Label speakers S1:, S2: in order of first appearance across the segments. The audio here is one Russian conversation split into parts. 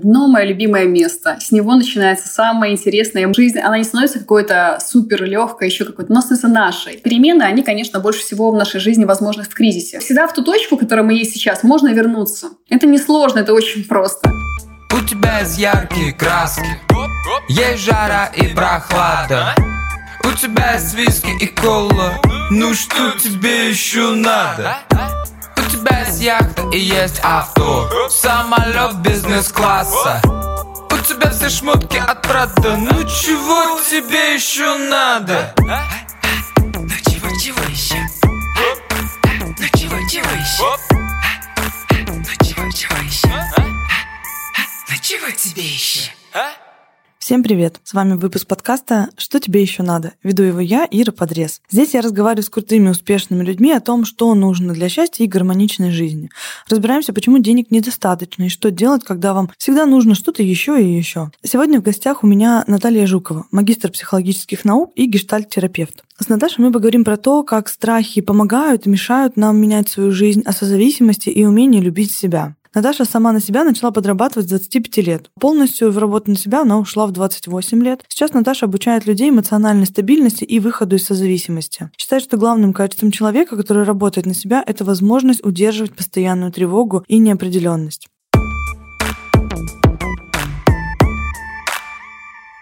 S1: Дно — мое любимое место. С него начинается самая интересная жизнь. Она не становится какой-то супер легкой, еще какой-то, но становится нашей. Перемены, они, конечно, больше всего в нашей жизни возможны в кризисе. Всегда в ту точку, в которой мы есть сейчас, можно вернуться. Это не сложно, это очень просто.
S2: У тебя есть яркие краски, есть жара и прохлада. У тебя есть виски и кола, ну что тебе еще надо? Есть яхта и есть авто Самолет бизнес-класса У тебя все шмотки от Прада Ну чего тебе еще надо?
S3: Ну чего, чего еще? Ну чего, чего еще? Ну чего, чего еще? Ну чего тебе еще?
S4: Всем привет! С вами выпуск подкаста «Что тебе еще надо?». Веду его я, Ира Подрез. Здесь я разговариваю с крутыми, успешными людьми о том, что нужно для счастья и гармоничной жизни. Разбираемся, почему денег недостаточно и что делать, когда вам всегда нужно что-то еще и еще. Сегодня в гостях у меня Наталья Жукова, магистр психологических наук и гештальт-терапевт. С Наташей мы поговорим про то, как страхи помогают и мешают нам менять свою жизнь, о созависимости и умении любить себя. Наташа сама на себя начала подрабатывать с 25 лет. Полностью в работу на себя она ушла в 28 лет. Сейчас Наташа обучает людей эмоциональной стабильности и выходу из созависимости. Считает, что главным качеством человека, который работает на себя, это возможность удерживать постоянную тревогу и неопределенность.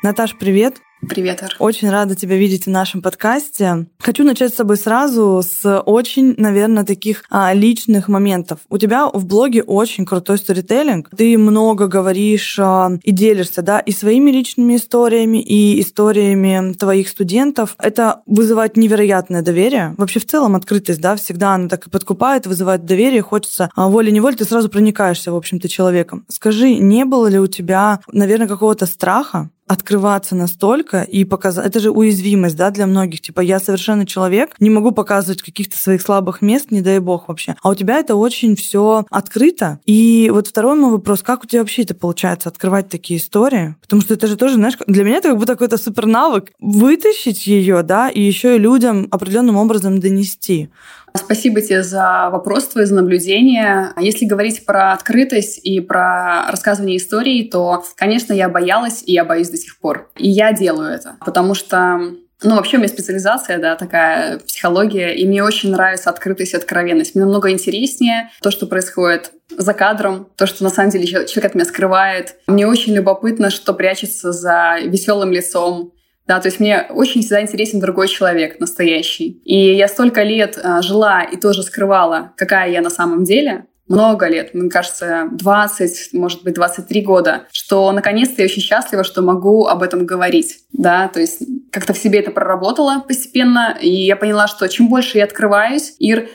S4: Наташ, привет!
S1: Привет, Ар.
S4: Очень рада тебя видеть в нашем подкасте. Хочу начать с тобой сразу с очень, наверное, таких а, личных моментов. У тебя в блоге очень крутой сторителлинг. Ты много говоришь а, и делишься, да, и своими личными историями, и историями твоих студентов. Это вызывает невероятное доверие. Вообще в целом открытость, да, всегда она так и подкупает, вызывает доверие, хочется а, волей-неволей, ты сразу проникаешься, в общем-то, человеком. Скажи, не было ли у тебя, наверное, какого-то страха открываться настолько и показать... Это же уязвимость, да, для многих. Типа, я совершенно человек, не могу показывать каких-то своих слабых мест, не дай бог вообще. А у тебя это очень все открыто. И вот второй мой вопрос, как у тебя вообще это получается, открывать такие истории? Потому что это же тоже, знаешь, для меня это как будто какой-то супер навык. Вытащить ее, да, и еще и людям определенным образом донести.
S1: Спасибо тебе за вопрос, твое за наблюдение. Если говорить про открытость и про рассказывание историй, то, конечно, я боялась, и я боюсь до сих пор. И я делаю это, потому что ну, вообще у меня специализация, да, такая психология, и мне очень нравится открытость и откровенность. Мне намного интереснее то, что происходит за кадром, то, что на самом деле человек от меня скрывает. Мне очень любопытно, что прячется за веселым лицом, да, то есть мне очень всегда интересен другой человек, настоящий. И я столько лет а, жила и тоже скрывала, какая я на самом деле, много лет, мне кажется, 20, может быть, 23 года, что наконец-то я очень счастлива, что могу об этом говорить, да, то есть как-то в себе это проработала постепенно, и я поняла, что чем больше я открываюсь, Ир,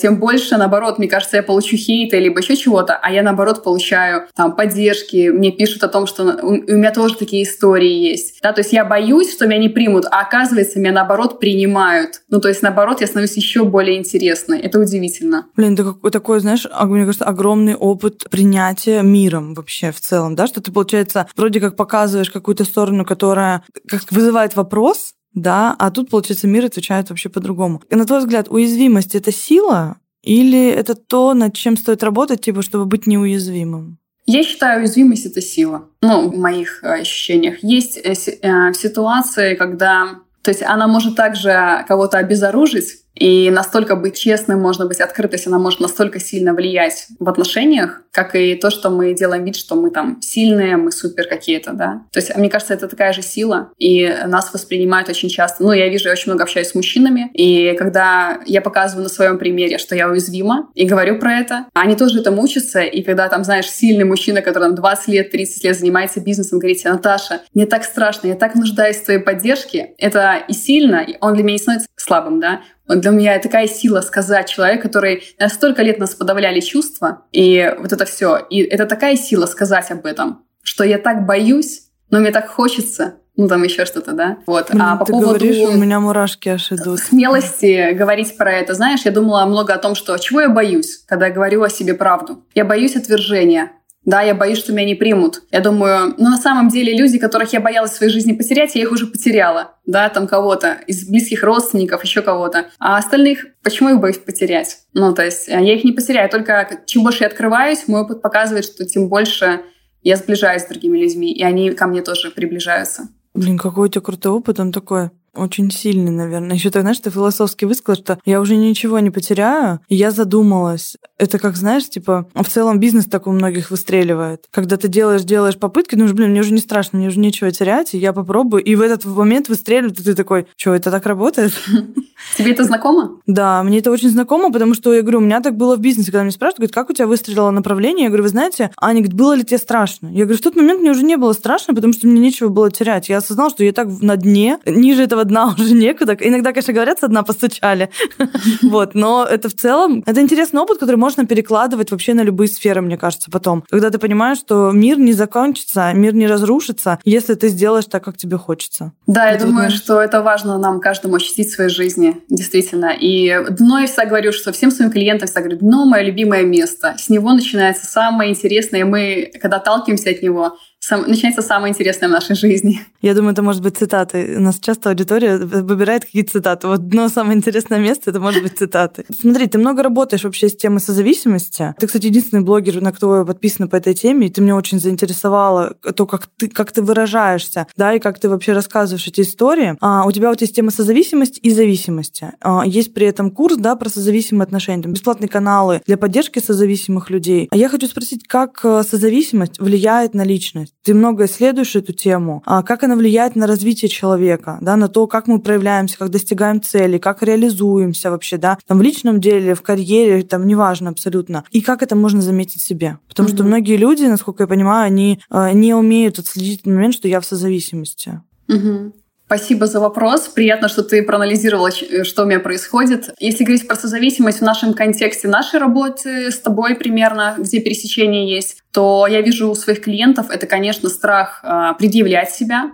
S1: тем больше, наоборот, мне кажется, я получу хейта либо еще чего-то, а я, наоборот, получаю там поддержки, мне пишут о том, что у, у меня тоже такие истории есть. Да, то есть я боюсь, что меня не примут, а оказывается, меня, наоборот, принимают. Ну, то есть, наоборот, я становлюсь еще более интересной. Это удивительно.
S4: Блин, это какой такой, знаешь, мне кажется, огромный опыт принятия миром вообще в целом, да, что ты, получается, вроде как показываешь какую-то сторону, которая как вызывает вопрос, да, а тут, получается, мир отвечает вообще по-другому. И на твой взгляд, уязвимость — это сила или это то, над чем стоит работать, типа, чтобы быть неуязвимым?
S1: Я считаю, уязвимость — это сила. Ну, в моих э, ощущениях. Есть э, э, ситуации, когда... То есть она может также кого-то обезоружить, и настолько быть честным, можно быть открытость, она может настолько сильно влиять в отношениях, как и то, что мы делаем вид, что мы там сильные, мы супер какие-то, да. То есть, мне кажется, это такая же сила, и нас воспринимают очень часто. Ну, я вижу, я очень много общаюсь с мужчинами, и когда я показываю на своем примере, что я уязвима, и говорю про это, они тоже этому учатся, и когда там, знаешь, сильный мужчина, который там 20 лет, 30 лет занимается бизнесом, говорит тебе, Наташа, мне так страшно, я так нуждаюсь в твоей поддержке, это и сильно, он для меня не становится слабым, да, для меня такая сила сказать человек, который столько лет нас подавляли чувства, и вот это все. И это такая сила сказать об этом, что я так боюсь, но мне так хочется, ну там еще что-то, да. Вот.
S4: Блин, а по ты поводу говоришь, у меня мурашки аж идут.
S1: Смелости говорить про это, знаешь, я думала много о том, что чего я боюсь, когда я говорю о себе правду. Я боюсь отвержения. Да, я боюсь, что меня не примут. Я думаю, ну на самом деле люди, которых я боялась в своей жизни потерять, я их уже потеряла. Да, там кого-то из близких родственников, еще кого-то. А остальных, почему их боюсь потерять? Ну, то есть э, я их не потеряю, только чем больше я открываюсь, мой опыт показывает, что тем больше я сближаюсь с другими людьми, и они ко мне тоже приближаются.
S4: Блин, какой у тебя крутой опыт, он такой очень сильный, наверное. Еще так, знаешь, ты философски высказал, что я уже ничего не потеряю. И я задумалась. Это как, знаешь, типа, в целом бизнес так у многих выстреливает. Когда ты делаешь, делаешь попытки, ну, блин, мне уже не страшно, мне уже нечего терять, и я попробую. И в этот момент выстреливает, и ты такой, что, это так работает?
S1: Тебе это знакомо?
S4: Да, мне это очень знакомо, потому что, я говорю, у меня так было в бизнесе, когда меня спрашивают, говорят, как у тебя выстрелило направление? Я говорю, вы знаете, Аня, говорит, было ли тебе страшно? Я говорю, в тот момент мне уже не было страшно, потому что мне нечего было терять. Я осознала, что я так на дне, ниже этого дна уже некуда. Иногда, конечно, говорят, со дна постучали. Вот, но это в целом, это интересный опыт, который можно перекладывать вообще на любые сферы, мне кажется, потом. Когда ты понимаешь, что мир не закончится, мир не разрушится, если ты сделаешь так, как тебе хочется.
S1: Да, я думаю, что это важно нам каждому ощутить в своей жизни, действительно. И дно я всегда говорю, что всем своим клиентам всегда говорю, дно – мое любимое место. С него начинается самое интересное. Мы, когда отталкиваемся от него, сам, начинается самое интересное в нашей жизни.
S4: Я думаю, это может быть цитаты. У нас часто аудитория выбирает какие-то цитаты. Вот одно самое интересное место, это может быть цитаты. Смотри, ты много работаешь вообще с темой созависимости. Ты, кстати, единственный блогер, на кто я подписана по этой теме, и ты меня очень заинтересовала то, как ты, как ты выражаешься, да, и как ты вообще рассказываешь эти истории. А, у тебя вот есть тема созависимости и зависимости. А, есть при этом курс, да, про созависимые отношения, там, бесплатные каналы для поддержки созависимых людей. А я хочу спросить, как э, созависимость влияет на личность? Ты много исследуешь эту тему. А как она влияет на развитие человека, да, на то, как мы проявляемся, как достигаем цели, как реализуемся вообще, да, там в личном деле, в карьере, там неважно абсолютно. И как это можно заметить себе. Потому mm-hmm. что многие люди, насколько я понимаю, они э, не умеют отследить момент, что я в созависимости.
S1: Mm-hmm. Спасибо за вопрос. Приятно, что ты проанализировала, э, что у меня происходит. Если говорить про созависимость в нашем контексте нашей работы с тобой примерно, где пересечение есть, то я вижу у своих клиентов это, конечно, страх э, предъявлять себя,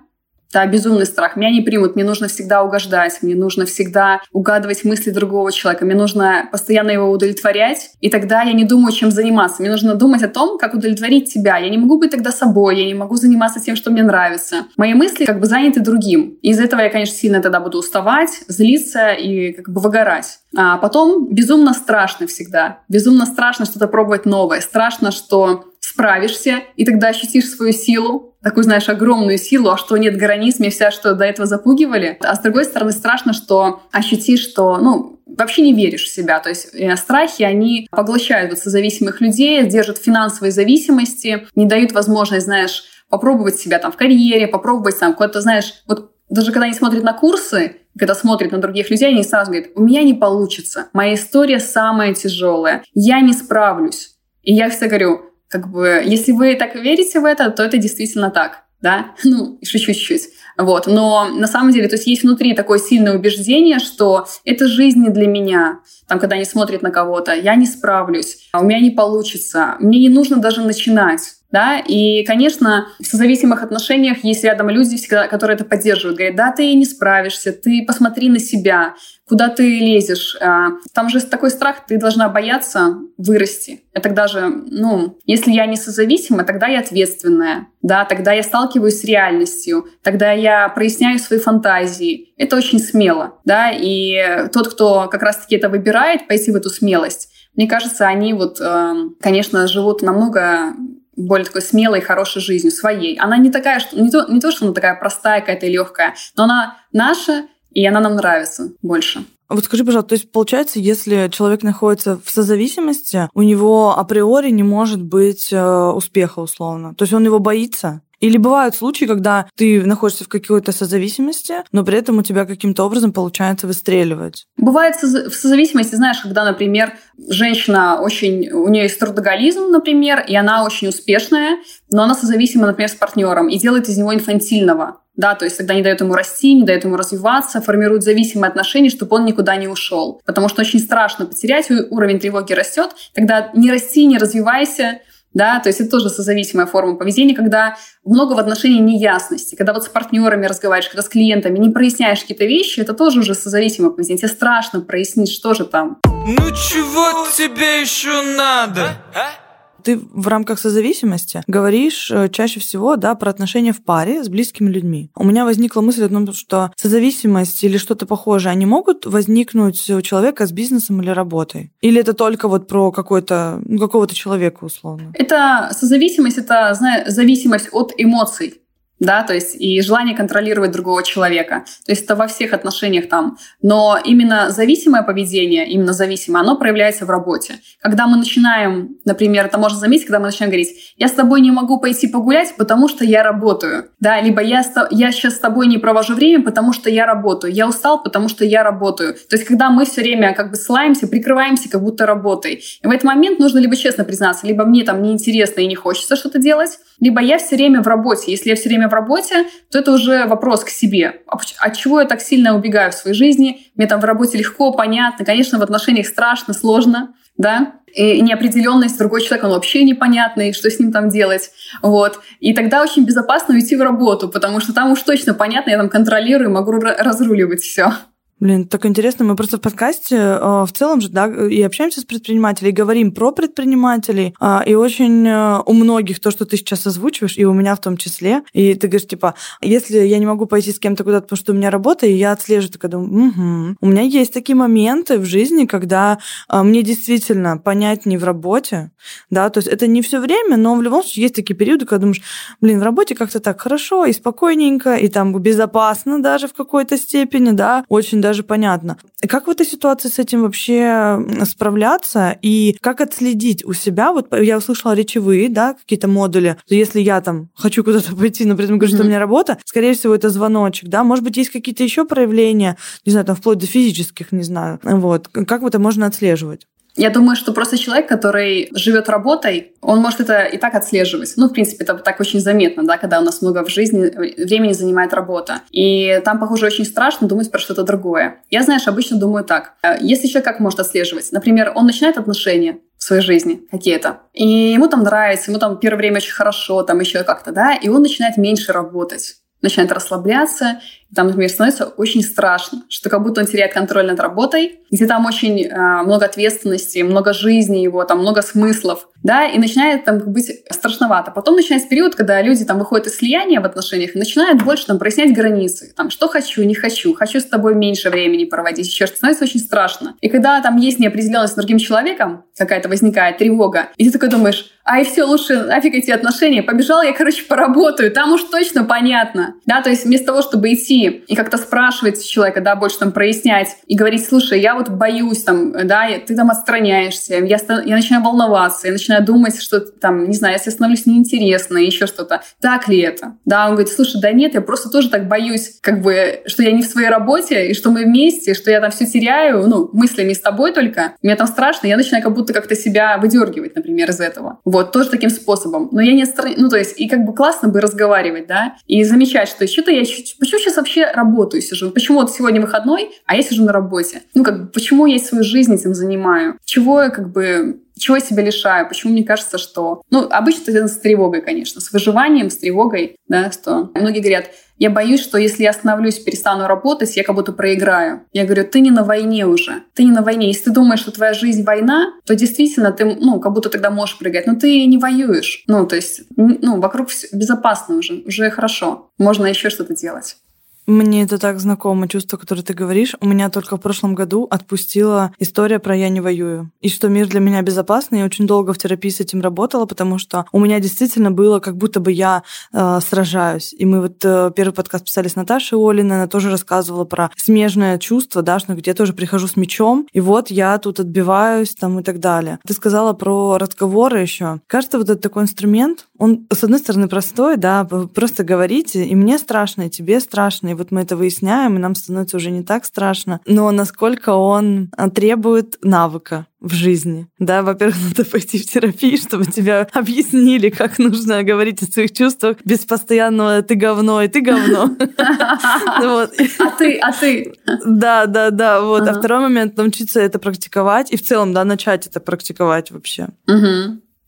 S1: да, безумный страх. Меня не примут, мне нужно всегда угождать, мне нужно всегда угадывать мысли другого человека, мне нужно постоянно его удовлетворять, и тогда я не думаю, чем заниматься. Мне нужно думать о том, как удовлетворить тебя. Я не могу быть тогда собой, я не могу заниматься тем, что мне нравится. Мои мысли как бы заняты другим. И из этого я, конечно, сильно тогда буду уставать, злиться и как бы выгорать. А потом безумно страшно всегда. Безумно страшно что-то пробовать новое. Страшно, что справишься, и тогда ощутишь свою силу, такую, знаешь, огромную силу, а что нет границ, мне вся что до этого запугивали. А с другой стороны, страшно, что ощутишь, что, ну, вообще не веришь в себя. То есть э, страхи, они поглощают вот созависимых людей, держат финансовые зависимости, не дают возможность, знаешь, попробовать себя там в карьере, попробовать там куда-то, знаешь, вот даже когда они смотрят на курсы, когда смотрят на других людей, они сразу говорят, у меня не получится, моя история самая тяжелая, я не справлюсь. И я всегда говорю, как бы, если вы так верите в это, то это действительно так, да, ну, еще чуть-чуть. Вот. Но на самом деле, то есть есть внутри такое сильное убеждение, что это жизнь не для меня. Там, когда они смотрят на кого-то, я не справлюсь, у меня не получится, мне не нужно даже начинать. Да? И, конечно, в созависимых отношениях есть рядом люди, всегда, которые это поддерживают. Говорят, да, ты не справишься, ты посмотри на себя, куда ты лезешь. А, там же такой страх, ты должна бояться вырасти. И тогда же, ну, если я не созависима, тогда я ответственная, да, тогда я сталкиваюсь с реальностью, тогда я проясняю свои фантазии. Это очень смело, да, и тот, кто как раз-таки это выбирает, пойти в эту смелость, мне кажется, они вот, эм, конечно, живут намного более такой смелой, хорошей жизнью, своей. Она не такая, что не то, не то, что она такая простая какая-то легкая, но она наша, и она нам нравится больше.
S4: Вот скажи, пожалуйста, то есть получается, если человек находится в созависимости, у него априори не может быть э, успеха условно. То есть он его боится? Или бывают случаи, когда ты находишься в какой-то созависимости, но при этом у тебя каким-то образом получается выстреливать.
S1: Бывает в созависимости, знаешь, когда, например, женщина очень, у нее есть трудоголизм, например, и она очень успешная, но она созависима, например, с партнером и делает из него инфантильного. Да, то есть тогда не дает ему расти, не дает ему развиваться, формирует зависимые отношения, чтобы он никуда не ушел. Потому что очень страшно потерять, уровень тревоги растет. Тогда не расти, не развивайся, да, то есть это тоже созависимая форма поведения, когда много в отношении неясности, когда вот с партнерами разговариваешь, когда с клиентами не проясняешь какие-то вещи, это тоже уже созависимое поведение. Тебе страшно прояснить, что же там.
S2: Ну чего тебе еще надо?
S4: Ты в рамках созависимости говоришь э, чаще всего да, про отношения в паре с близкими людьми. У меня возникла мысль о том, что созависимость или что-то похожее, они могут возникнуть у человека с бизнесом или работой? Или это только вот про какой-то, ну, какого-то человека условно?
S1: Это созависимость, это знаешь, зависимость от эмоций да, то есть и желание контролировать другого человека. То есть это во всех отношениях там. Но именно зависимое поведение, именно зависимое, оно проявляется в работе. Когда мы начинаем, например, это можно заметить, когда мы начинаем говорить, я с тобой не могу пойти погулять, потому что я работаю, да, либо я, я сейчас с тобой не провожу время, потому что я работаю, я устал, потому что я работаю. То есть когда мы все время как бы ссылаемся, прикрываемся как будто работой. И в этот момент нужно либо честно признаться, либо мне там неинтересно и не хочется что-то делать, либо я все время в работе. Если я все время в работе, то это уже вопрос к себе. А от чего я так сильно убегаю в своей жизни? Мне там в работе легко, понятно. Конечно, в отношениях страшно, сложно, да, и неопределенность другой человек, он вообще непонятный, что с ним там делать. Вот. И тогда очень безопасно уйти в работу, потому что там уж точно понятно, я там контролирую, могу разруливать все.
S4: Блин, так интересно. Мы просто в подкасте э, в целом же, да, и общаемся с предпринимателями, и говорим про предпринимателей. Э, и очень э, у многих то, что ты сейчас озвучиваешь, и у меня в том числе. И ты говоришь, типа, если я не могу пойти с кем-то куда-то, потому что у меня работа, и я отслеживаю, такая думаю, угу. У меня есть такие моменты в жизни, когда э, мне действительно понятнее в работе, да, то есть это не все время, но в любом случае есть такие периоды, когда думаешь, блин, в работе как-то так хорошо и спокойненько, и там безопасно даже в какой-то степени, да, очень даже даже понятно. Как в этой ситуации с этим вообще справляться и как отследить у себя? Вот я услышала речевые, да, какие-то модули. Если я там хочу куда-то пойти, например, говорю, mm-hmm. что у меня работа, скорее всего, это звоночек, да. Может быть, есть какие-то еще проявления, не знаю, там вплоть до физических, не знаю. Вот. Как это можно отслеживать?
S1: Я думаю, что просто человек, который живет работой, он может это и так отслеживать. Ну, в принципе, это так очень заметно, да, когда у нас много в жизни времени занимает работа. И там, похоже, очень страшно думать про что-то другое. Я, знаешь, обычно думаю так. Э, если человек как может отслеживать? Например, он начинает отношения, в своей жизни какие-то. И ему там нравится, ему там первое время очень хорошо, там еще как-то, да, и он начинает меньше работать начинает расслабляться, там, например, становится очень страшно, что как будто он теряет контроль над работой, где там очень э, много ответственности, много жизни его, там много смыслов, да, и начинает там быть страшновато. Потом начинается период, когда люди там выходят из слияния в отношениях и начинают больше там прояснять границы, там, что хочу, не хочу, хочу с тобой меньше времени проводить, еще что становится очень страшно. И когда там есть неопределенность с другим человеком, какая-то возникает тревога, и ты такой думаешь, а и все, лучше нафиг эти отношения, побежал я, короче, поработаю, там уж точно понятно, да, то есть вместо того, чтобы идти и как-то спрашивать человека, да, больше там прояснять и говорить, слушай, я вот боюсь там, да, ты там отстраняешься, я, я начинаю волноваться, я начинаю думать, что там, не знаю, если становлюсь неинтересно, еще что-то. Так ли это? Да, он говорит, слушай, да нет, я просто тоже так боюсь, как бы, что я не в своей работе, и что мы вместе, что я там все теряю, ну, мыслями с тобой только. Мне там страшно, я начинаю как будто как-то себя выдергивать, например, из этого. Вот, тоже таким способом. Но я не отстраню, ну, то есть, и как бы классно бы разговаривать, да, и замечать, что что-то я, почему сейчас вообще работаю, сижу? Почему вот сегодня выходной, а я сижу на работе? Ну, как бы, почему я свою жизнь этим занимаю? Чего я, как бы, чего я себя лишаю? Почему мне кажется, что... Ну, обычно это с тревогой, конечно, с выживанием, с тревогой, да, что многие говорят, я боюсь, что если я остановлюсь, перестану работать, я как будто проиграю. Я говорю, ты не на войне уже. Ты не на войне. Если ты думаешь, что твоя жизнь война, то действительно ты, ну, как будто тогда можешь прыгать. Но ты не воюешь. Ну, то есть, ну, вокруг безопасно уже. Уже хорошо. Можно еще что-то делать.
S4: Мне это так знакомо, чувство, которое ты говоришь. У меня только в прошлом году отпустила история про «я не воюю». И что мир для меня безопасный. Я очень долго в терапии с этим работала, потому что у меня действительно было, как будто бы я э, сражаюсь. И мы вот э, первый подкаст писали с Наташей Олиной, она тоже рассказывала про смежное чувство, да, что где я тоже прихожу с мечом, и вот я тут отбиваюсь там и так далее. Ты сказала про разговоры еще. Кажется, вот этот такой инструмент, он, с одной стороны, простой, да, просто говорите, и мне страшно, и тебе страшно, и вот мы это выясняем, и нам становится уже не так страшно. Но насколько он а, требует навыка в жизни. Да, во-первых, надо пойти в терапию, чтобы тебя объяснили, как нужно говорить о своих чувствах без постоянного «ты говно» и «ты говно».
S1: А ты, а ты.
S4: Да, да, да. Вот. А второй момент — научиться это практиковать и в целом, да, начать это практиковать вообще.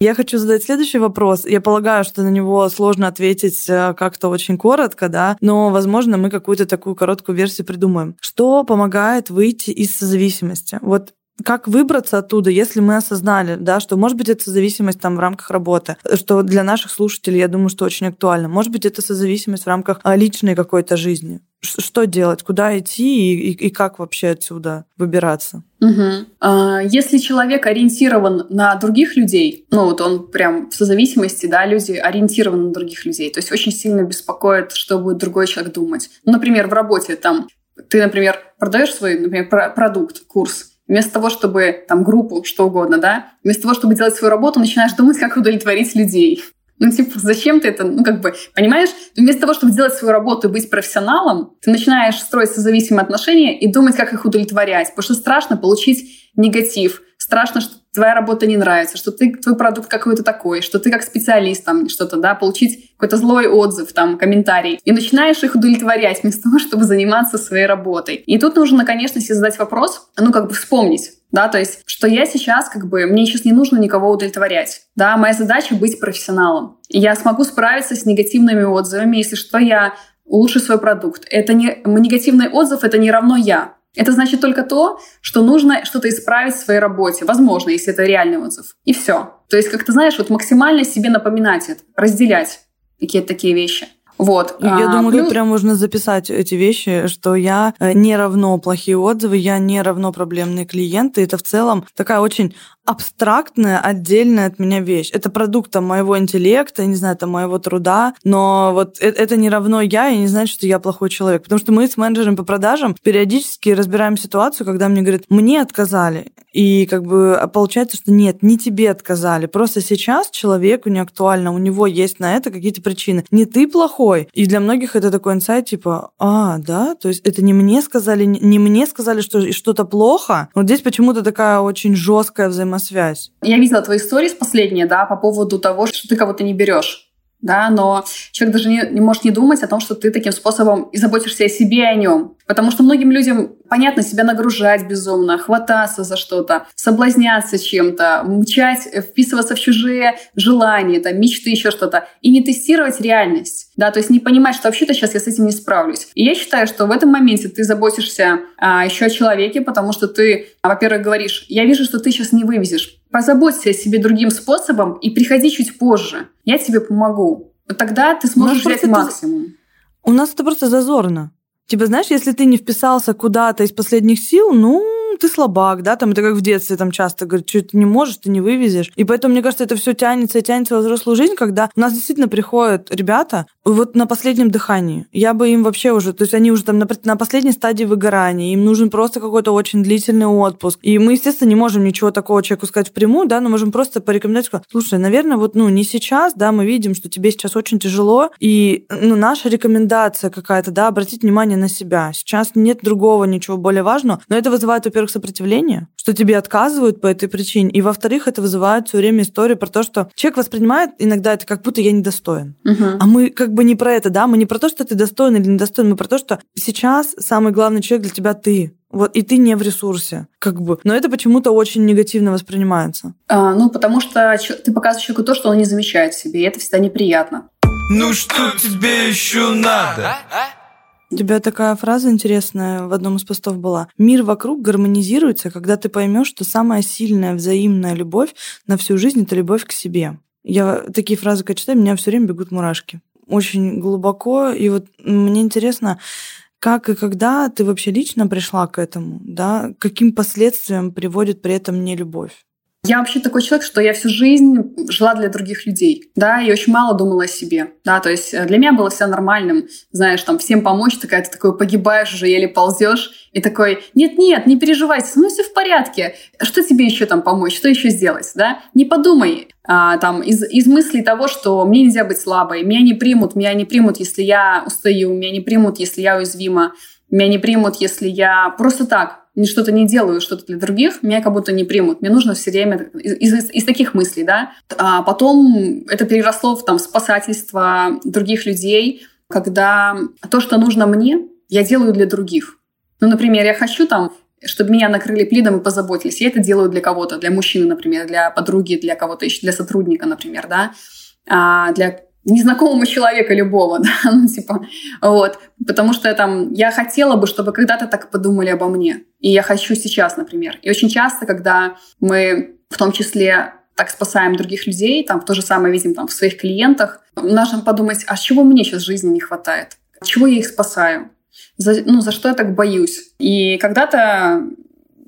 S4: Я хочу задать следующий вопрос. Я полагаю, что на него сложно ответить э, как-то очень коротко, да, но, возможно, мы какую-то такую короткую версию придумаем. Что помогает выйти из зависимости? Вот как выбраться оттуда, если мы осознали, да, что, может быть, это зависимость там в рамках работы, что для наших слушателей, я думаю, что очень актуально. Может быть, это созависимость в рамках а, личной какой-то жизни. Что делать, куда идти и, и, и как вообще отсюда выбираться?
S1: Угу. Если человек ориентирован на других людей, ну вот он прям в созависимости, да, люди ориентированы на других людей, то есть очень сильно беспокоит, что будет другой человек думать. Например, в работе там ты, например, продаешь свой, например, продукт, курс, Вместо того, чтобы там группу, что угодно, да, вместо того, чтобы делать свою работу, начинаешь думать, как удовлетворить людей. Ну, типа, зачем ты это, ну, как бы, понимаешь? Вместо того, чтобы делать свою работу и быть профессионалом, ты начинаешь строить созависимые отношения и думать, как их удовлетворять. Потому что страшно получить негатив, страшно, что твоя работа не нравится, что ты, твой продукт какой-то такой, что ты как специалист там что-то, да, получить какой-то злой отзыв, там, комментарий. И начинаешь их удовлетворять вместо того, чтобы заниматься своей работой. И тут нужно, конечно, себе задать вопрос, ну, как бы вспомнить, да, то есть, что я сейчас, как бы, мне сейчас не нужно никого удовлетворять, да, моя задача быть профессионалом. Я смогу справиться с негативными отзывами, если что, я улучшу свой продукт. Это не, негативный отзыв — это не равно я. Это значит только то, что нужно что-то исправить в своей работе. Возможно, если это реальный отзыв. И все. То есть, как ты знаешь, вот максимально себе напоминать это, разделять какие-то такие вещи. Вот.
S4: Я а, думаю, плюс... тут прям можно записать эти вещи, что я э, не равно плохие отзывы, я не равно проблемные клиенты. Это в целом такая очень абстрактная, отдельная от меня вещь. Это продукт моего интеллекта, не знаю, там, моего труда, но вот это, это не равно я, и не значит, что я плохой человек. Потому что мы с менеджером по продажам периодически разбираем ситуацию, когда мне говорят, мне отказали. И как бы а получается, что нет, не тебе отказали. Просто сейчас человеку не актуально, у него есть на это какие-то причины. Не ты плохой. И для многих это такой инсайт, типа, а, да, то есть это не мне сказали, не мне сказали, что что-то плохо. Вот здесь почему-то такая очень жесткая взаимодействие взаимосвязь.
S1: Я видела твои истории последние, да, по поводу того, что ты кого-то не берешь да, но человек даже не, не может не думать о том, что ты таким способом и заботишься о себе и о нем. Потому что многим людям, понятно, себя нагружать безумно, хвататься за что-то, соблазняться чем-то, мчать, вписываться в чужие желания, там, мечты, еще что-то, и не тестировать реальность. Да, то есть не понимать, что вообще-то сейчас я с этим не справлюсь. И я считаю, что в этом моменте ты заботишься а, еще о человеке, потому что ты, во-первых, говоришь, я вижу, что ты сейчас не вывезешь позаботься о себе другим способом и приходи чуть позже. Я тебе помогу. Вот тогда ты сможешь взять максимум.
S4: У нас это просто зазорно. Типа, знаешь, если ты не вписался куда-то из последних сил, ну, ты слабак, да, там это как в детстве там часто говорят, что ты не можешь, ты не вывезешь. И поэтому, мне кажется, это все тянется и тянется во взрослую жизнь, когда у нас действительно приходят ребята вот на последнем дыхании. Я бы им вообще уже, то есть они уже там на, на последней стадии выгорания, им нужен просто какой-то очень длительный отпуск. И мы, естественно, не можем ничего такого человеку сказать впрямую, да, но можем просто порекомендовать, сказать, слушай, наверное, вот, ну, не сейчас, да, мы видим, что тебе сейчас очень тяжело, и, ну, наша рекомендация какая-то, да, обратить внимание на себя. Сейчас нет другого ничего более важного, но это вызывает, во-первых, сопротивление, что тебе отказывают по этой причине, и, во-вторых, это вызывает все время историю про то, что человек воспринимает иногда это как будто я недостоин. Угу. А мы как бы не про это, да, мы не про то, что ты достоин или недостоин, мы про то, что сейчас самый главный человек для тебя ты. Вот, и ты не в ресурсе, как бы. Но это почему-то очень негативно воспринимается.
S1: А, ну, потому что ты показываешь человеку то, что он не замечает в себе, и это всегда неприятно.
S2: Ну что тебе еще надо?
S4: У тебя такая фраза интересная в одном из постов была. Мир вокруг гармонизируется, когда ты поймешь, что самая сильная взаимная любовь на всю жизнь это любовь к себе. Я такие фразы, когда читаю, меня все время бегут мурашки. Очень глубоко. И вот мне интересно, как и когда ты вообще лично пришла к этому, да? Каким последствиям приводит при этом не любовь?
S1: Я вообще такой человек, что я всю жизнь жила для других людей, да, и очень мало думала о себе, да, то есть э, для меня было все нормальным, знаешь, там, всем помочь, такая, ты такой погибаешь уже, еле ползешь, и такой, нет-нет, не переживайте, со мной все в порядке, что тебе еще там помочь, что еще сделать, да, не подумай, а, там, из, из мыслей того, что мне нельзя быть слабой, меня не примут, меня не примут, если я устаю, меня не примут, если я уязвима, меня не примут, если я просто так что-то не делаю, что-то для других, меня как будто не примут. Мне нужно все время из, из, из таких мыслей, да. А потом это переросло в там спасательство других людей, когда то, что нужно мне, я делаю для других. Ну, например, я хочу там чтобы меня накрыли плидом и позаботились. Я это делаю для кого-то, для мужчины, например, для подруги, для кого-то еще, для сотрудника, например, да, а для незнакомому человека любого, да, ну, типа, вот, потому что там я хотела бы, чтобы когда-то так подумали обо мне, и я хочу сейчас, например. И очень часто, когда мы в том числе так спасаем других людей, там то же самое видим там в своих клиентах, нужно подумать, а чего мне сейчас жизни не хватает? Чего я их спасаю? За, ну, за что я так боюсь? И когда-то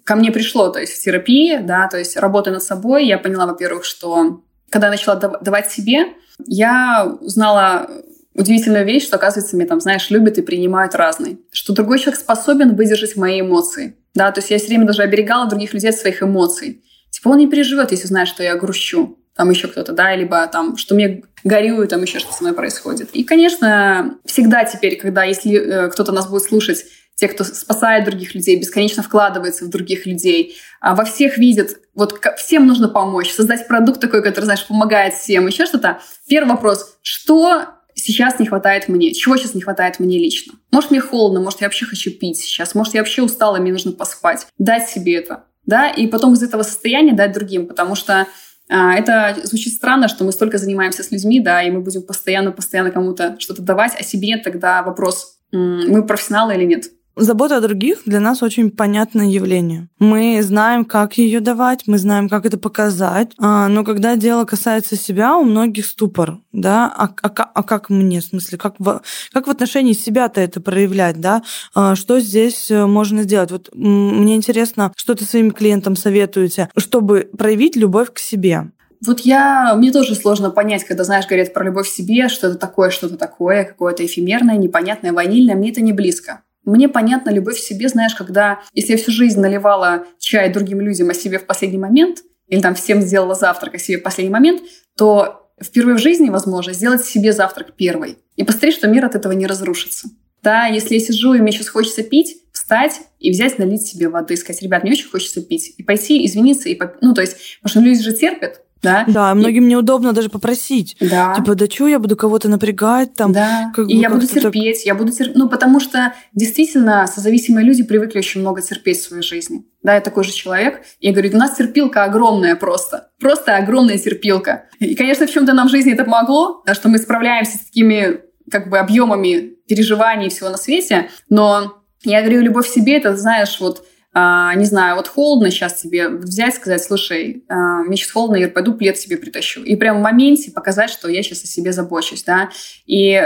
S1: ко мне пришло, то есть в терапии, да, то есть работая над собой, я поняла, во-первых, что когда я начала давать себе, я узнала удивительную вещь, что, оказывается, меня там, знаешь, любят и принимают разные. Что другой человек способен выдержать мои эмоции. Да, то есть я все время даже оберегала других людей от своих эмоций. Типа он не переживет, если знает, что я грущу. Там еще кто-то, да, либо там, что мне горюю, там еще что со мной происходит. И, конечно, всегда теперь, когда если э, кто-то нас будет слушать, те, кто спасает других людей, бесконечно вкладывается в других людей, а во всех видят, вот всем нужно помочь, создать продукт такой, который, знаешь, помогает всем, еще что-то. Первый вопрос, что сейчас не хватает мне? Чего сейчас не хватает мне лично? Может, мне холодно, может, я вообще хочу пить сейчас, может, я вообще устала, мне нужно поспать. Дать себе это, да, и потом из этого состояния дать другим, потому что а, это звучит странно, что мы столько занимаемся с людьми, да, и мы будем постоянно-постоянно кому-то что-то давать, а себе нет, тогда вопрос, мы профессионалы или нет.
S4: Забота о других для нас очень понятное явление. Мы знаем, как ее давать, мы знаем, как это показать, а, но когда дело касается себя, у многих ступор, да, а, а, а как мне, в смысле, как в, как в отношении себя-то это проявлять, да, а, что здесь э, можно сделать? Вот мне интересно, что ты своим клиентам советуете, чтобы проявить любовь к себе.
S1: Вот я, мне тоже сложно понять, когда, знаешь, говорят про любовь к себе, что это такое, что-то такое, какое-то эфемерное, непонятное, ванильное, мне это не близко. Мне понятна любовь к себе, знаешь, когда, если я всю жизнь наливала чай другим людям, а себе в последний момент, или там всем сделала завтрак, а себе в последний момент, то впервые в жизни возможно сделать себе завтрак первый и посмотреть, что мир от этого не разрушится. Да, если я сижу и мне сейчас хочется пить, встать и взять, налить себе воды, сказать, ребят, мне очень хочется пить. И пойти, извиниться, и поп... ну, то есть, потому что люди же терпят, да.
S4: Да, многим и... неудобно даже попросить. Да. Типа, да что, я буду кого-то напрягать там.
S1: Да, как и бы, я буду терпеть, так... я буду терпеть. Ну, потому что действительно созависимые люди привыкли очень много терпеть в своей жизни. Да, я такой же человек. Я говорю, у нас терпилка огромная просто. Просто огромная терпилка. И, конечно, в чем-то нам в жизни это помогло, да, что мы справляемся с такими как бы объемами переживаний и всего на свете. Но я говорю, любовь к себе, это, знаешь, вот а, не знаю, вот холодно сейчас тебе взять, сказать, слушай, а, мне сейчас холодно, я пойду плед себе притащу. И прямо в моменте показать, что я сейчас о себе забочусь, да, и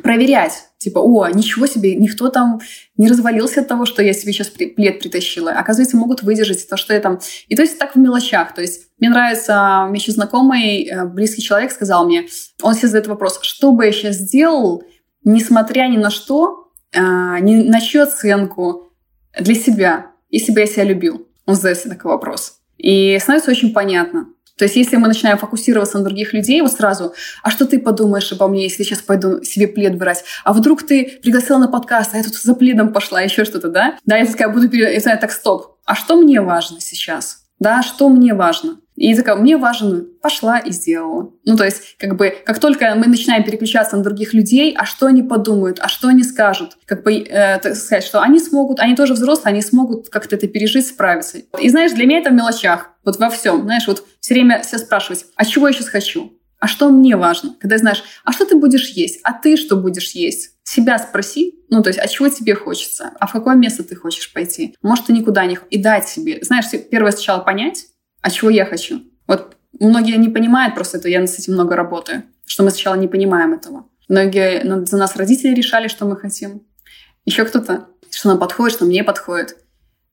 S1: проверять, типа, о, ничего себе, никто там не развалился от того, что я себе сейчас плед притащила. Оказывается, могут выдержать то, что я там... И то есть так в мелочах. То есть мне нравится, мне еще знакомый, э, близкий человек сказал мне, он себе задает вопрос, что бы я сейчас сделал, несмотря ни на что, а, ни на чью оценку, для себя, если бы я себя любил? Он задает себе такой вопрос. И становится очень понятно. То есть, если мы начинаем фокусироваться на других людей, вот сразу, а что ты подумаешь обо мне, если сейчас пойду себе плед брать? А вдруг ты пригласила на подкаст, а я тут за пледом пошла, еще что-то, да? Да, я такая буду, я знаю, так, стоп. А что мне важно сейчас? Да, что мне важно? И такая, мне важно, пошла и сделала. Ну, то есть, как бы, как только мы начинаем переключаться на других людей, а что они подумают, а что они скажут, как бы, э, так сказать, что они смогут, они тоже взрослые, они смогут как-то это пережить, справиться. И знаешь, для меня это в мелочах, вот во всем. Знаешь, вот все время все спрашивать, а чего я сейчас хочу? А что мне важно? Когда знаешь, а что ты будешь есть? А ты что будешь есть? Себя спроси, ну, то есть, а чего тебе хочется? А в какое место ты хочешь пойти? Может, ты никуда не... И дать себе. Знаешь, первое сначала понять, а чего я хочу. Вот многие не понимают просто это, я с этим много работаю, что мы сначала не понимаем этого. Многие ну, за нас родители решали, что мы хотим. Еще кто-то, что нам подходит, что мне подходит.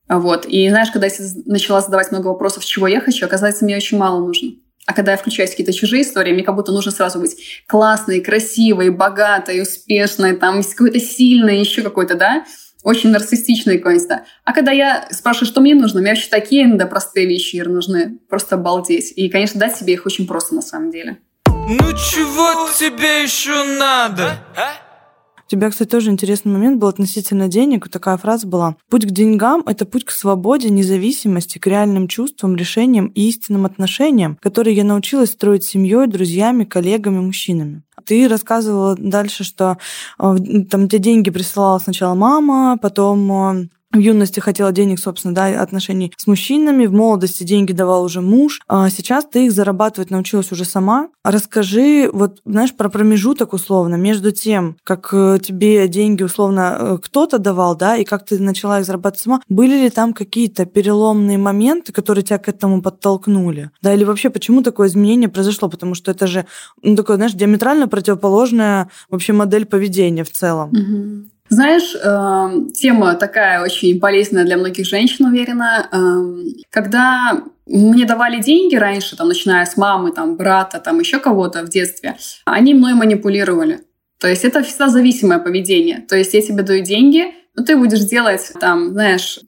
S1: Вот. И знаешь, когда я начала задавать много вопросов, чего я хочу, оказывается, мне очень мало нужно. А когда я включаюсь в какие-то чужие истории, мне как будто нужно сразу быть классной, красивой, богатой, успешной, там, какой-то сильной, еще какой-то, да? Очень нарциссичный какой-нибудь. Да. А когда я спрашиваю, что мне нужно, мне вообще такие иногда простые вещи нужны. Просто обалдеть. И, конечно, дать себе их очень просто на самом деле.
S2: Ну чего тебе еще надо?
S4: У тебя, кстати, тоже интересный момент был относительно денег. Такая фраза была. Путь к деньгам — это путь к свободе, независимости, к реальным чувствам, решениям и истинным отношениям, которые я научилась строить с семьей, друзьями, коллегами, мужчинами. Ты рассказывала дальше, что э, там тебе деньги присылала сначала мама, потом э, в юности хотела денег, собственно, да, отношений с мужчинами, в молодости деньги давал уже муж, а сейчас ты их зарабатывать научилась уже сама. Расскажи, вот, знаешь, про промежуток условно между тем, как э, тебе деньги условно э, кто-то давал, да, и как ты начала их зарабатывать сама. Были ли там какие-то переломные моменты, которые тебя к этому подтолкнули? Да, или вообще почему такое изменение произошло? Потому что это же, ну, такое, знаешь, диаметрально противоположная вообще модель поведения в целом.
S1: Угу. Знаешь, э, тема такая очень болезненная для многих женщин, уверена. Э, когда мне давали деньги раньше, там, начиная с мамы, там, брата, там, еще кого-то в детстве, они мной манипулировали. То есть это всегда зависимое поведение. То есть я тебе даю деньги, но ты будешь делать, там, знаешь,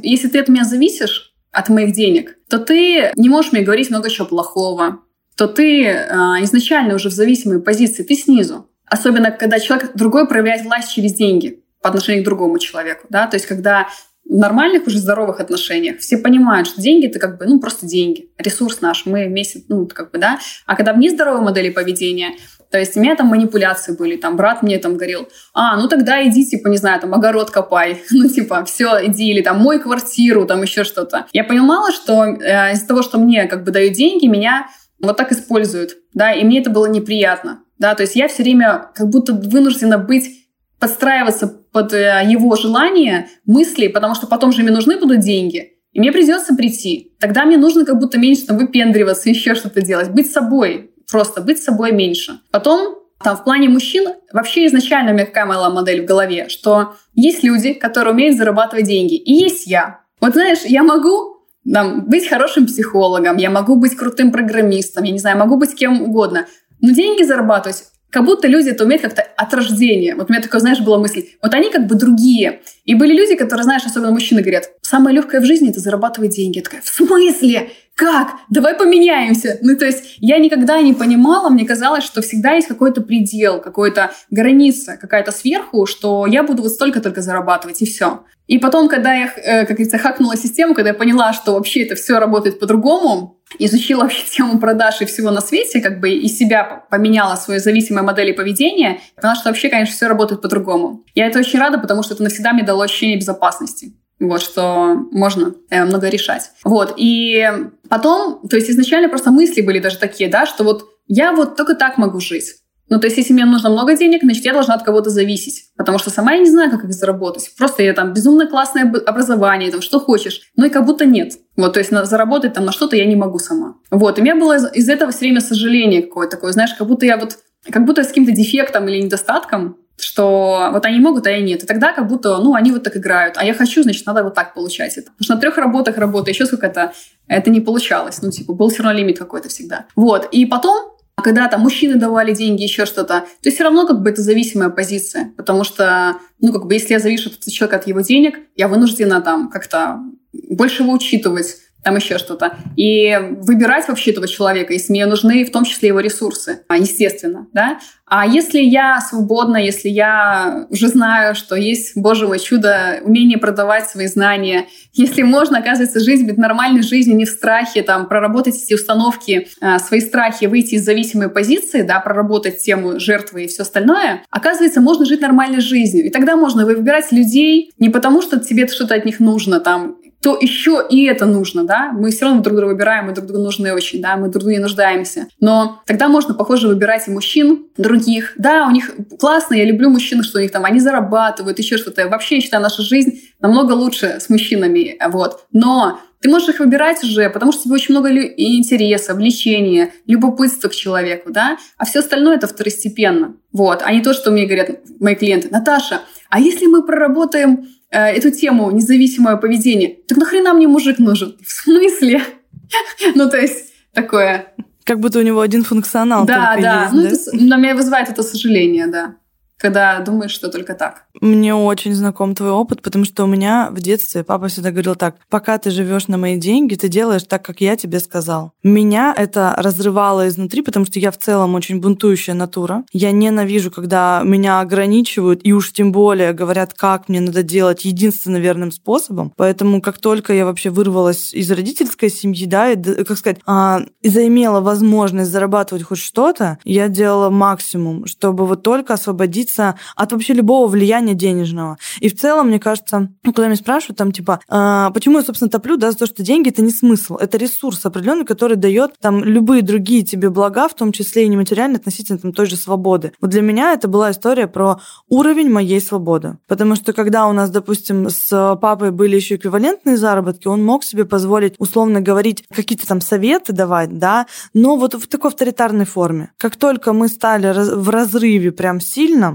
S1: если ты от меня зависишь, от моих денег, то ты не можешь мне говорить много чего плохого, то ты э, изначально уже в зависимой позиции, ты снизу. Особенно, когда человек другой проявляет власть через деньги по отношению к другому человеку. Да? То есть, когда в нормальных уже здоровых отношениях все понимают, что деньги это как бы, ну, просто деньги, ресурс наш, мы вместе, ну, как бы, да. А когда в нездоровой модели поведения, то есть у меня там манипуляции были, там брат мне там говорил, а, ну тогда иди, типа, не знаю, там огород копай, ну типа, все, иди, или там мой квартиру, там еще что-то. Я понимала, что э, из-за того, что мне как бы дают деньги, меня вот так используют, да, и мне это было неприятно да, то есть я все время как будто вынуждена быть подстраиваться под э, его желания, мысли, потому что потом же мне нужны будут деньги, и мне придется прийти. Тогда мне нужно как будто меньше там, выпендриваться, еще что-то делать, быть собой, просто быть собой меньше. Потом там в плане мужчин вообще изначально у меня какая была модель в голове, что есть люди, которые умеют зарабатывать деньги, и есть я. Вот знаешь, я могу там, быть хорошим психологом, я могу быть крутым программистом, я не знаю, могу быть кем угодно, но деньги зарабатывать, как будто люди это умеют как-то от рождения. Вот у меня такое, знаешь, была мысль. Вот они как бы другие. И были люди, которые, знаешь, особенно мужчины говорят, самое легкое в жизни – это зарабатывать деньги. Я такая, в смысле? Как? Давай поменяемся. Ну, то есть я никогда не понимала, мне казалось, что всегда есть какой-то предел, какая-то граница, какая-то сверху, что я буду вот столько только зарабатывать, и все. И потом, когда я, э, как говорится, хакнула систему, когда я поняла, что вообще это все работает по-другому, изучила вообще тему продаж и всего на свете, как бы и себя поменяла свои зависимые модели поведения, поняла, что вообще, конечно, все работает по-другому. Я это очень рада, потому что это навсегда мне дало ощущение безопасности. Вот, что можно э, много решать. Вот, и потом, то есть изначально просто мысли были даже такие, да, что вот я вот только так могу жить. Ну, то есть, если мне нужно много денег, значит, я должна от кого-то зависеть. Потому что сама я не знаю, как их заработать. Просто я там безумно классное образование, там, что хочешь. Ну и как будто нет. Вот, то есть на, заработать там на что-то я не могу сама. Вот, и у меня было из, из этого все время сожаление какое-то такое, знаешь, как будто я вот, как будто с каким-то дефектом или недостатком, что вот они могут, а я нет. И тогда как будто, ну, они вот так играют. А я хочу, значит, надо вот так получать это. Потому что на трех работах работаю, еще сколько-то, это не получалось. Ну, типа, был все равно лимит какой-то всегда. Вот. И потом когда там мужчины давали деньги, еще что-то, то все равно как бы это зависимая позиция, потому что, ну, как бы, если я завишу от человека от его денег, я вынуждена там как-то больше его учитывать, там еще что-то. И выбирать вообще этого человека, если мне нужны в том числе его ресурсы, а, естественно, да. А если я свободна, если я уже знаю, что есть, боже мой, чудо, умение продавать свои знания, если можно, оказывается, жить быть нормальной жизнью, не в страхе, там, проработать эти установки, а, свои страхи, выйти из зависимой позиции, да, проработать тему жертвы и все остальное, оказывается, можно жить нормальной жизнью. И тогда можно выбирать людей не потому, что тебе что-то от них нужно, там, то еще и это нужно, да, мы все равно друг друга выбираем, мы друг другу нужны очень, да, мы друг другу не нуждаемся. Но тогда можно, похоже, выбирать и мужчин других. Да, у них классно, я люблю мужчин, что у них там, они зарабатывают, еще что-то. Вообще, я считаю, наша жизнь намного лучше с мужчинами, вот. Но ты можешь их выбирать уже, потому что тебе очень много интереса, влечения, любопытства к человеку, да, а все остальное это второстепенно. Вот, а не то, что мне говорят мои клиенты, Наташа, а если мы проработаем эту тему независимое поведение, так нахрена мне мужик нужен? В смысле? ну, то есть такое...
S4: Как будто у него один функционал
S1: да, да.
S4: Есть,
S1: ну,
S4: да?
S1: Это, на меня вызывает это сожаление, да когда думаешь, что только так.
S4: Мне очень знаком твой опыт, потому что у меня в детстве папа всегда говорил так, пока ты живешь на мои деньги, ты делаешь так, как я тебе сказал. Меня это разрывало изнутри, потому что я в целом очень бунтующая натура. Я ненавижу, когда меня ограничивают, и уж тем более говорят, как мне надо делать единственным верным способом. Поэтому как только я вообще вырвалась из родительской семьи, да, и, как сказать, а, заимела возможность зарабатывать хоть что-то, я делала максимум, чтобы вот только освободить отгородиться от вообще любого влияния денежного. И в целом, мне кажется, ну, когда меня спрашивают, там, типа, а, почему я, собственно, топлю, да, за то, что деньги – это не смысл, это ресурс определенный, который дает там любые другие тебе блага, в том числе и нематериальные, относительно там той же свободы. Вот для меня это была история про уровень моей свободы. Потому что когда у нас, допустим, с папой были еще эквивалентные заработки, он мог себе позволить, условно говорить, какие-то там советы давать, да, но вот в такой авторитарной форме. Как только мы стали в разрыве прям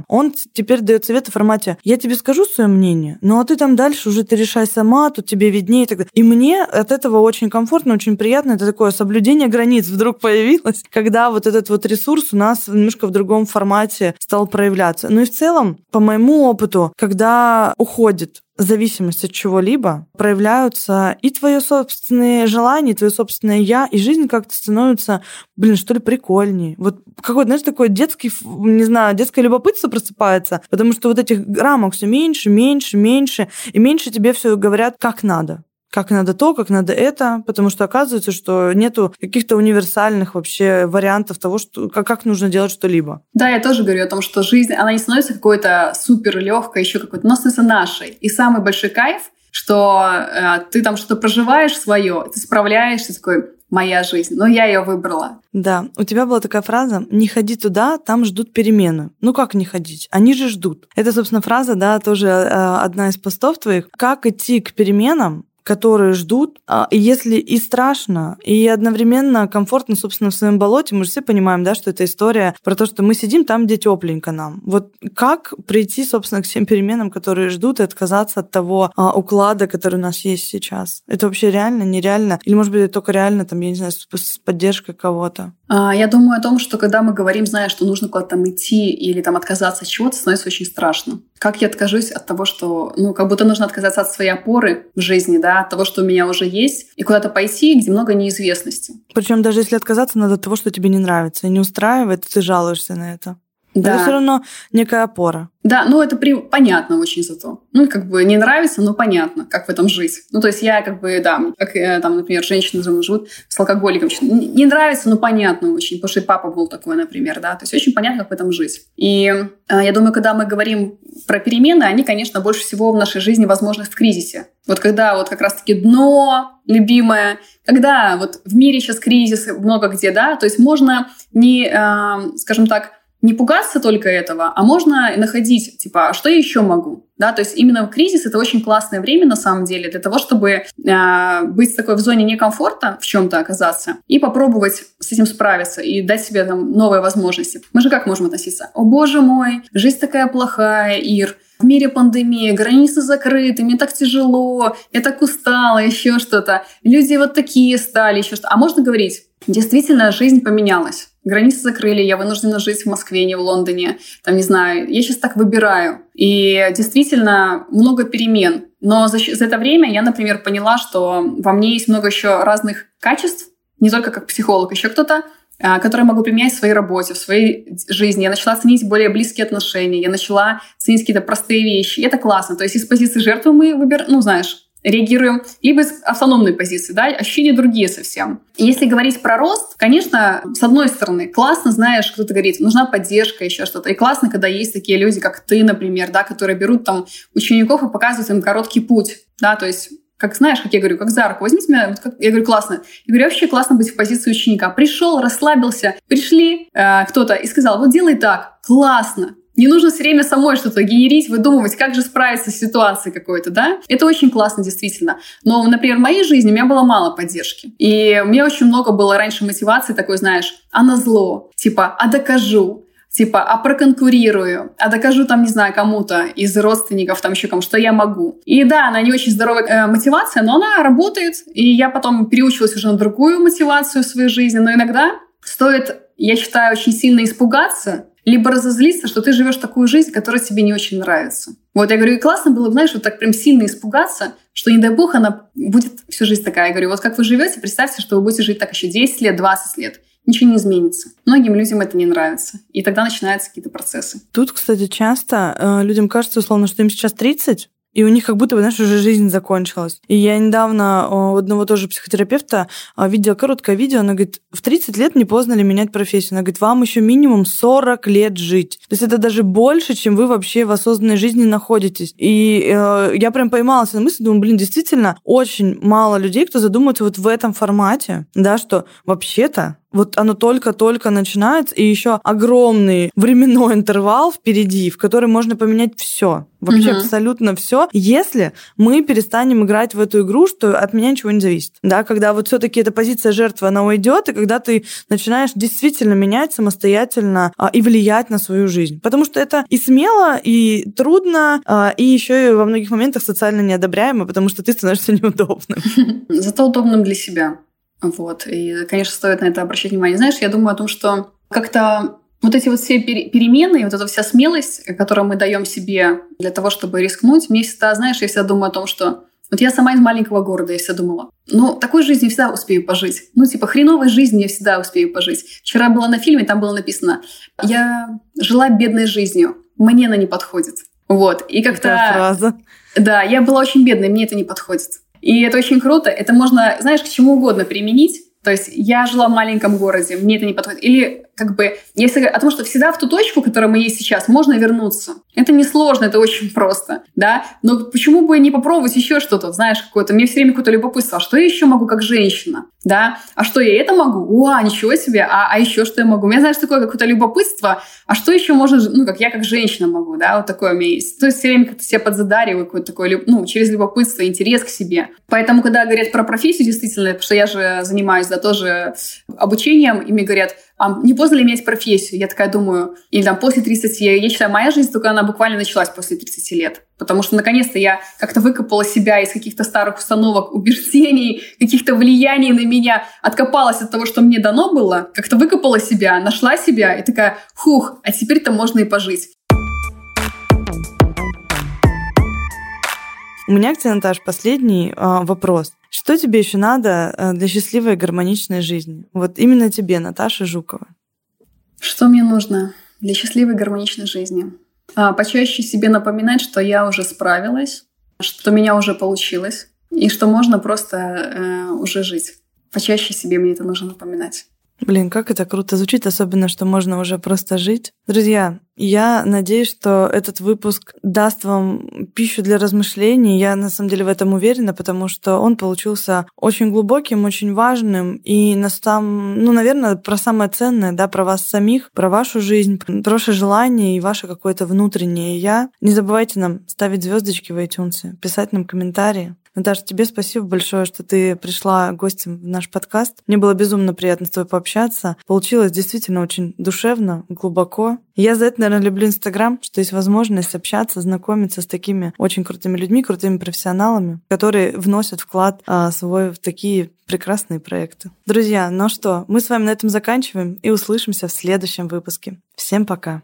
S4: он теперь дает советы в формате «я тебе скажу свое мнение, ну а ты там дальше уже ты решай сама, тут тебе виднее». И, так далее. и мне от этого очень комфортно, очень приятно. Это такое соблюдение границ вдруг появилось, когда вот этот вот ресурс у нас немножко в другом формате стал проявляться. Ну и в целом, по моему опыту, когда уходит зависимость от чего-либо, проявляются и твое собственное желание, и твое собственное я, и жизнь как-то становится, блин, что ли, прикольнее. Вот какой-то, знаешь, такой детский, не знаю, детское любопытство просыпается, потому что вот этих рамок все меньше, меньше, меньше, и меньше тебе все говорят, как надо как надо то, как надо это, потому что оказывается, что нету каких-то универсальных вообще вариантов того, что, как, как нужно делать что-либо.
S1: Да, я тоже говорю о том, что жизнь, она не становится какой-то супер легкой, еще какой-то, но становится нашей. И самый большой кайф, что э, ты там что-то проживаешь свое, ты справляешься, такой, моя жизнь, но я ее выбрала.
S4: Да, у тебя была такая фраза «не ходи туда, там ждут перемены». Ну как не ходить? Они же ждут. Это, собственно, фраза, да, тоже э, одна из постов твоих. Как идти к переменам, которые ждут. А, если и страшно, и одновременно комфортно, собственно, в своем болоте, мы же все понимаем, да, что это история про то, что мы сидим там, где тепленько нам. Вот как прийти, собственно, к всем переменам, которые ждут, и отказаться от того а, уклада, который у нас есть сейчас? Это вообще реально, нереально? Или, может быть, это только реально, там, я не знаю, с, с поддержкой кого-то?
S1: А, я думаю о том, что когда мы говорим, зная, что нужно куда-то там идти или там отказаться от чего-то, становится очень страшно. Как я откажусь от того, что, ну, как будто нужно отказаться от своей опоры в жизни, да, от того, что у меня уже есть, и куда-то пойти, где много неизвестности.
S4: Причем даже если отказаться, надо от того, что тебе не нравится и не устраивает, ты жалуешься на это. Да. Это все равно некая опора.
S1: Да, ну это при... понятно очень зато. Ну, как бы не нравится, но понятно, как в этом жить. Ну, то есть я как бы, да, как э, там, например, женщины живут с алкоголиком. Не нравится, но понятно очень, потому что и папа был такой, например, да. То есть очень понятно, как в этом жить. И э, я думаю, когда мы говорим про перемены, они, конечно, больше всего в нашей жизни возможны в кризисе. Вот когда вот как раз-таки дно любимое, когда вот в мире сейчас кризис много где, да, то есть можно не, э, скажем так, не пугаться только этого, а можно находить, типа, а что я еще могу? Да, то есть именно кризис это очень классное время на самом деле для того, чтобы э, быть такой в зоне некомфорта, в чем-то оказаться, и попробовать с этим справиться и дать себе там новые возможности. Мы же как можем относиться? О боже мой, жизнь такая плохая, Ир, в мире пандемия, границы закрыты, мне так тяжело, я так устала, еще что-то. Люди вот такие стали, еще что-то. А можно говорить, действительно, жизнь поменялась границы закрыли, я вынуждена жить в Москве, не в Лондоне, там, не знаю, я сейчас так выбираю. И действительно много перемен. Но за, за это время я, например, поняла, что во мне есть много еще разных качеств, не только как психолог, еще кто-то, а, которые могу применять в своей работе, в своей жизни. Я начала ценить более близкие отношения, я начала ценить какие-то простые вещи. И это классно. То есть из позиции жертвы мы выбираем, ну, знаешь, реагируем, либо из автономной позиции, да, ощущения другие совсем. Если говорить про рост, конечно, с одной стороны, классно, знаешь, кто-то говорит, нужна поддержка, еще что-то. И классно, когда есть такие люди, как ты, например, да, которые берут там учеников и показывают им короткий путь, да, то есть как знаешь, как я говорю, как за руку, возьмите меня, вот как, я говорю, классно. Я говорю, вообще классно быть в позиции ученика. Пришел, расслабился, пришли э, кто-то и сказал, вот делай так, классно, не нужно все время самой что-то генерить, выдумывать, как же справиться с ситуацией какой-то, да? Это очень классно, действительно. Но, например, в моей жизни у меня было мало поддержки. И у меня очень много было раньше мотивации такой, знаешь, а на зло, типа, а докажу, типа, а проконкурирую, а докажу там, не знаю, кому-то из родственников, там еще кому, что я могу. И да, она не очень здоровая э, мотивация, но она работает, и я потом переучилась уже на другую мотивацию в своей жизни, но иногда стоит, я считаю, очень сильно испугаться, либо разозлиться, что ты живешь такую жизнь, которая тебе не очень нравится. Вот я говорю, и классно было бы, знаешь, вот так прям сильно испугаться, что не дай бог она будет всю жизнь такая. Я говорю, вот как вы живете, представьте, что вы будете жить так еще 10 лет, 20 лет. Ничего не изменится. Многим людям это не нравится. И тогда начинаются какие-то процессы.
S4: Тут, кстати, часто э, людям кажется, условно, что им сейчас 30, и у них как будто бы, знаешь, уже жизнь закончилась. И я недавно у одного тоже психотерапевта а, видела короткое видео, она говорит, в 30 лет не поздно ли менять профессию? Она говорит, вам еще минимум 40 лет жить. То есть это даже больше, чем вы вообще в осознанной жизни находитесь. И э, я прям поймалась на мысли, думаю, блин, действительно, очень мало людей, кто задумывается вот в этом формате, да, что вообще-то вот оно только-только начинается, и еще огромный временной интервал впереди, в который можно поменять все. Вообще угу. абсолютно все, если мы перестанем играть в эту игру, что от меня ничего не зависит. Да, когда вот все-таки эта позиция жертвы, она уйдет, и когда ты начинаешь действительно менять самостоятельно а, и влиять на свою жизнь. Потому что это и смело, и трудно, а, и еще и во многих моментах социально неодобряемо, потому что ты становишься неудобным.
S1: Зато удобным для себя. Вот. И, конечно, стоит на это обращать внимание. Знаешь, я думаю о том, что как-то вот эти вот все перемены, вот эта вся смелость, которую мы даем себе для того, чтобы рискнуть, мне всегда, знаешь, я всегда думаю о том, что вот я сама из маленького города, я всегда думала, ну, такой жизни я всегда успею пожить. Ну, типа, хреновой жизни я всегда успею пожить. Вчера была на фильме, там было написано, я жила бедной жизнью, мне она не подходит. Вот. И как-то... Да, я была очень бедной, мне это не подходит. И это очень круто. Это можно, знаешь, к чему угодно применить. То есть я жила в маленьком городе, мне это не подходит. Или как бы, если о том, что всегда в ту точку, в которой мы есть сейчас, можно вернуться. Это не сложно, это очень просто, да. Но почему бы не попробовать еще что-то, знаешь, какое-то. Мне все время какое-то любопытство, а что я еще могу как женщина, да? А что я это могу? О, ничего себе, а, а еще что я могу? У меня, знаешь, такое какое-то любопытство, а что еще можно, ну, как я как женщина могу, да, вот такое у меня есть. То есть все время как-то себя подзадариваю, какое-то такое, ну, через любопытство, интерес к себе. Поэтому, когда говорят про профессию, действительно, потому что я же занимаюсь, да, тоже обучением, и мне говорят, а не поздно ли менять профессию? Я такая думаю, или там после 30, я, я считаю, моя жизнь только она буквально началась после 30 лет. Потому что наконец-то я как-то выкопала себя из каких-то старых установок, убеждений, каких-то влияний на меня, откопалась от того, что мне дано было, как-то выкопала себя, нашла себя и такая, хух, а теперь-то можно и пожить.
S4: У меня к тебе, Наташ, последний э, вопрос. Что тебе еще надо э, для счастливой гармоничной жизни? Вот именно тебе, Наташа Жукова.
S1: Что мне нужно для счастливой гармоничной жизни? А, почаще себе напоминать, что я уже справилась, что у меня уже получилось, и что можно просто э, уже жить. Почаще себе мне это нужно напоминать.
S4: Блин, как это круто звучит, особенно, что можно уже просто жить. Друзья, я надеюсь, что этот выпуск даст вам пищу для размышлений. Я на самом деле в этом уверена, потому что он получился очень глубоким, очень важным и на сам, ну, наверное, про самое ценное, да, про вас самих, про вашу жизнь, про ваше желание и ваше какое-то внутреннее я. Не забывайте нам ставить звездочки в iTunes, писать нам комментарии. Наташа, тебе спасибо большое, что ты пришла гостем в наш подкаст. Мне было безумно приятно с тобой пообщаться. Получилось действительно очень душевно, глубоко. Я за это, наверное, люблю Инстаграм, что есть возможность общаться, знакомиться с такими очень крутыми людьми, крутыми профессионалами, которые вносят вклад а, свой в такие прекрасные проекты. Друзья, ну что, мы с вами на этом заканчиваем и услышимся в следующем выпуске. Всем пока!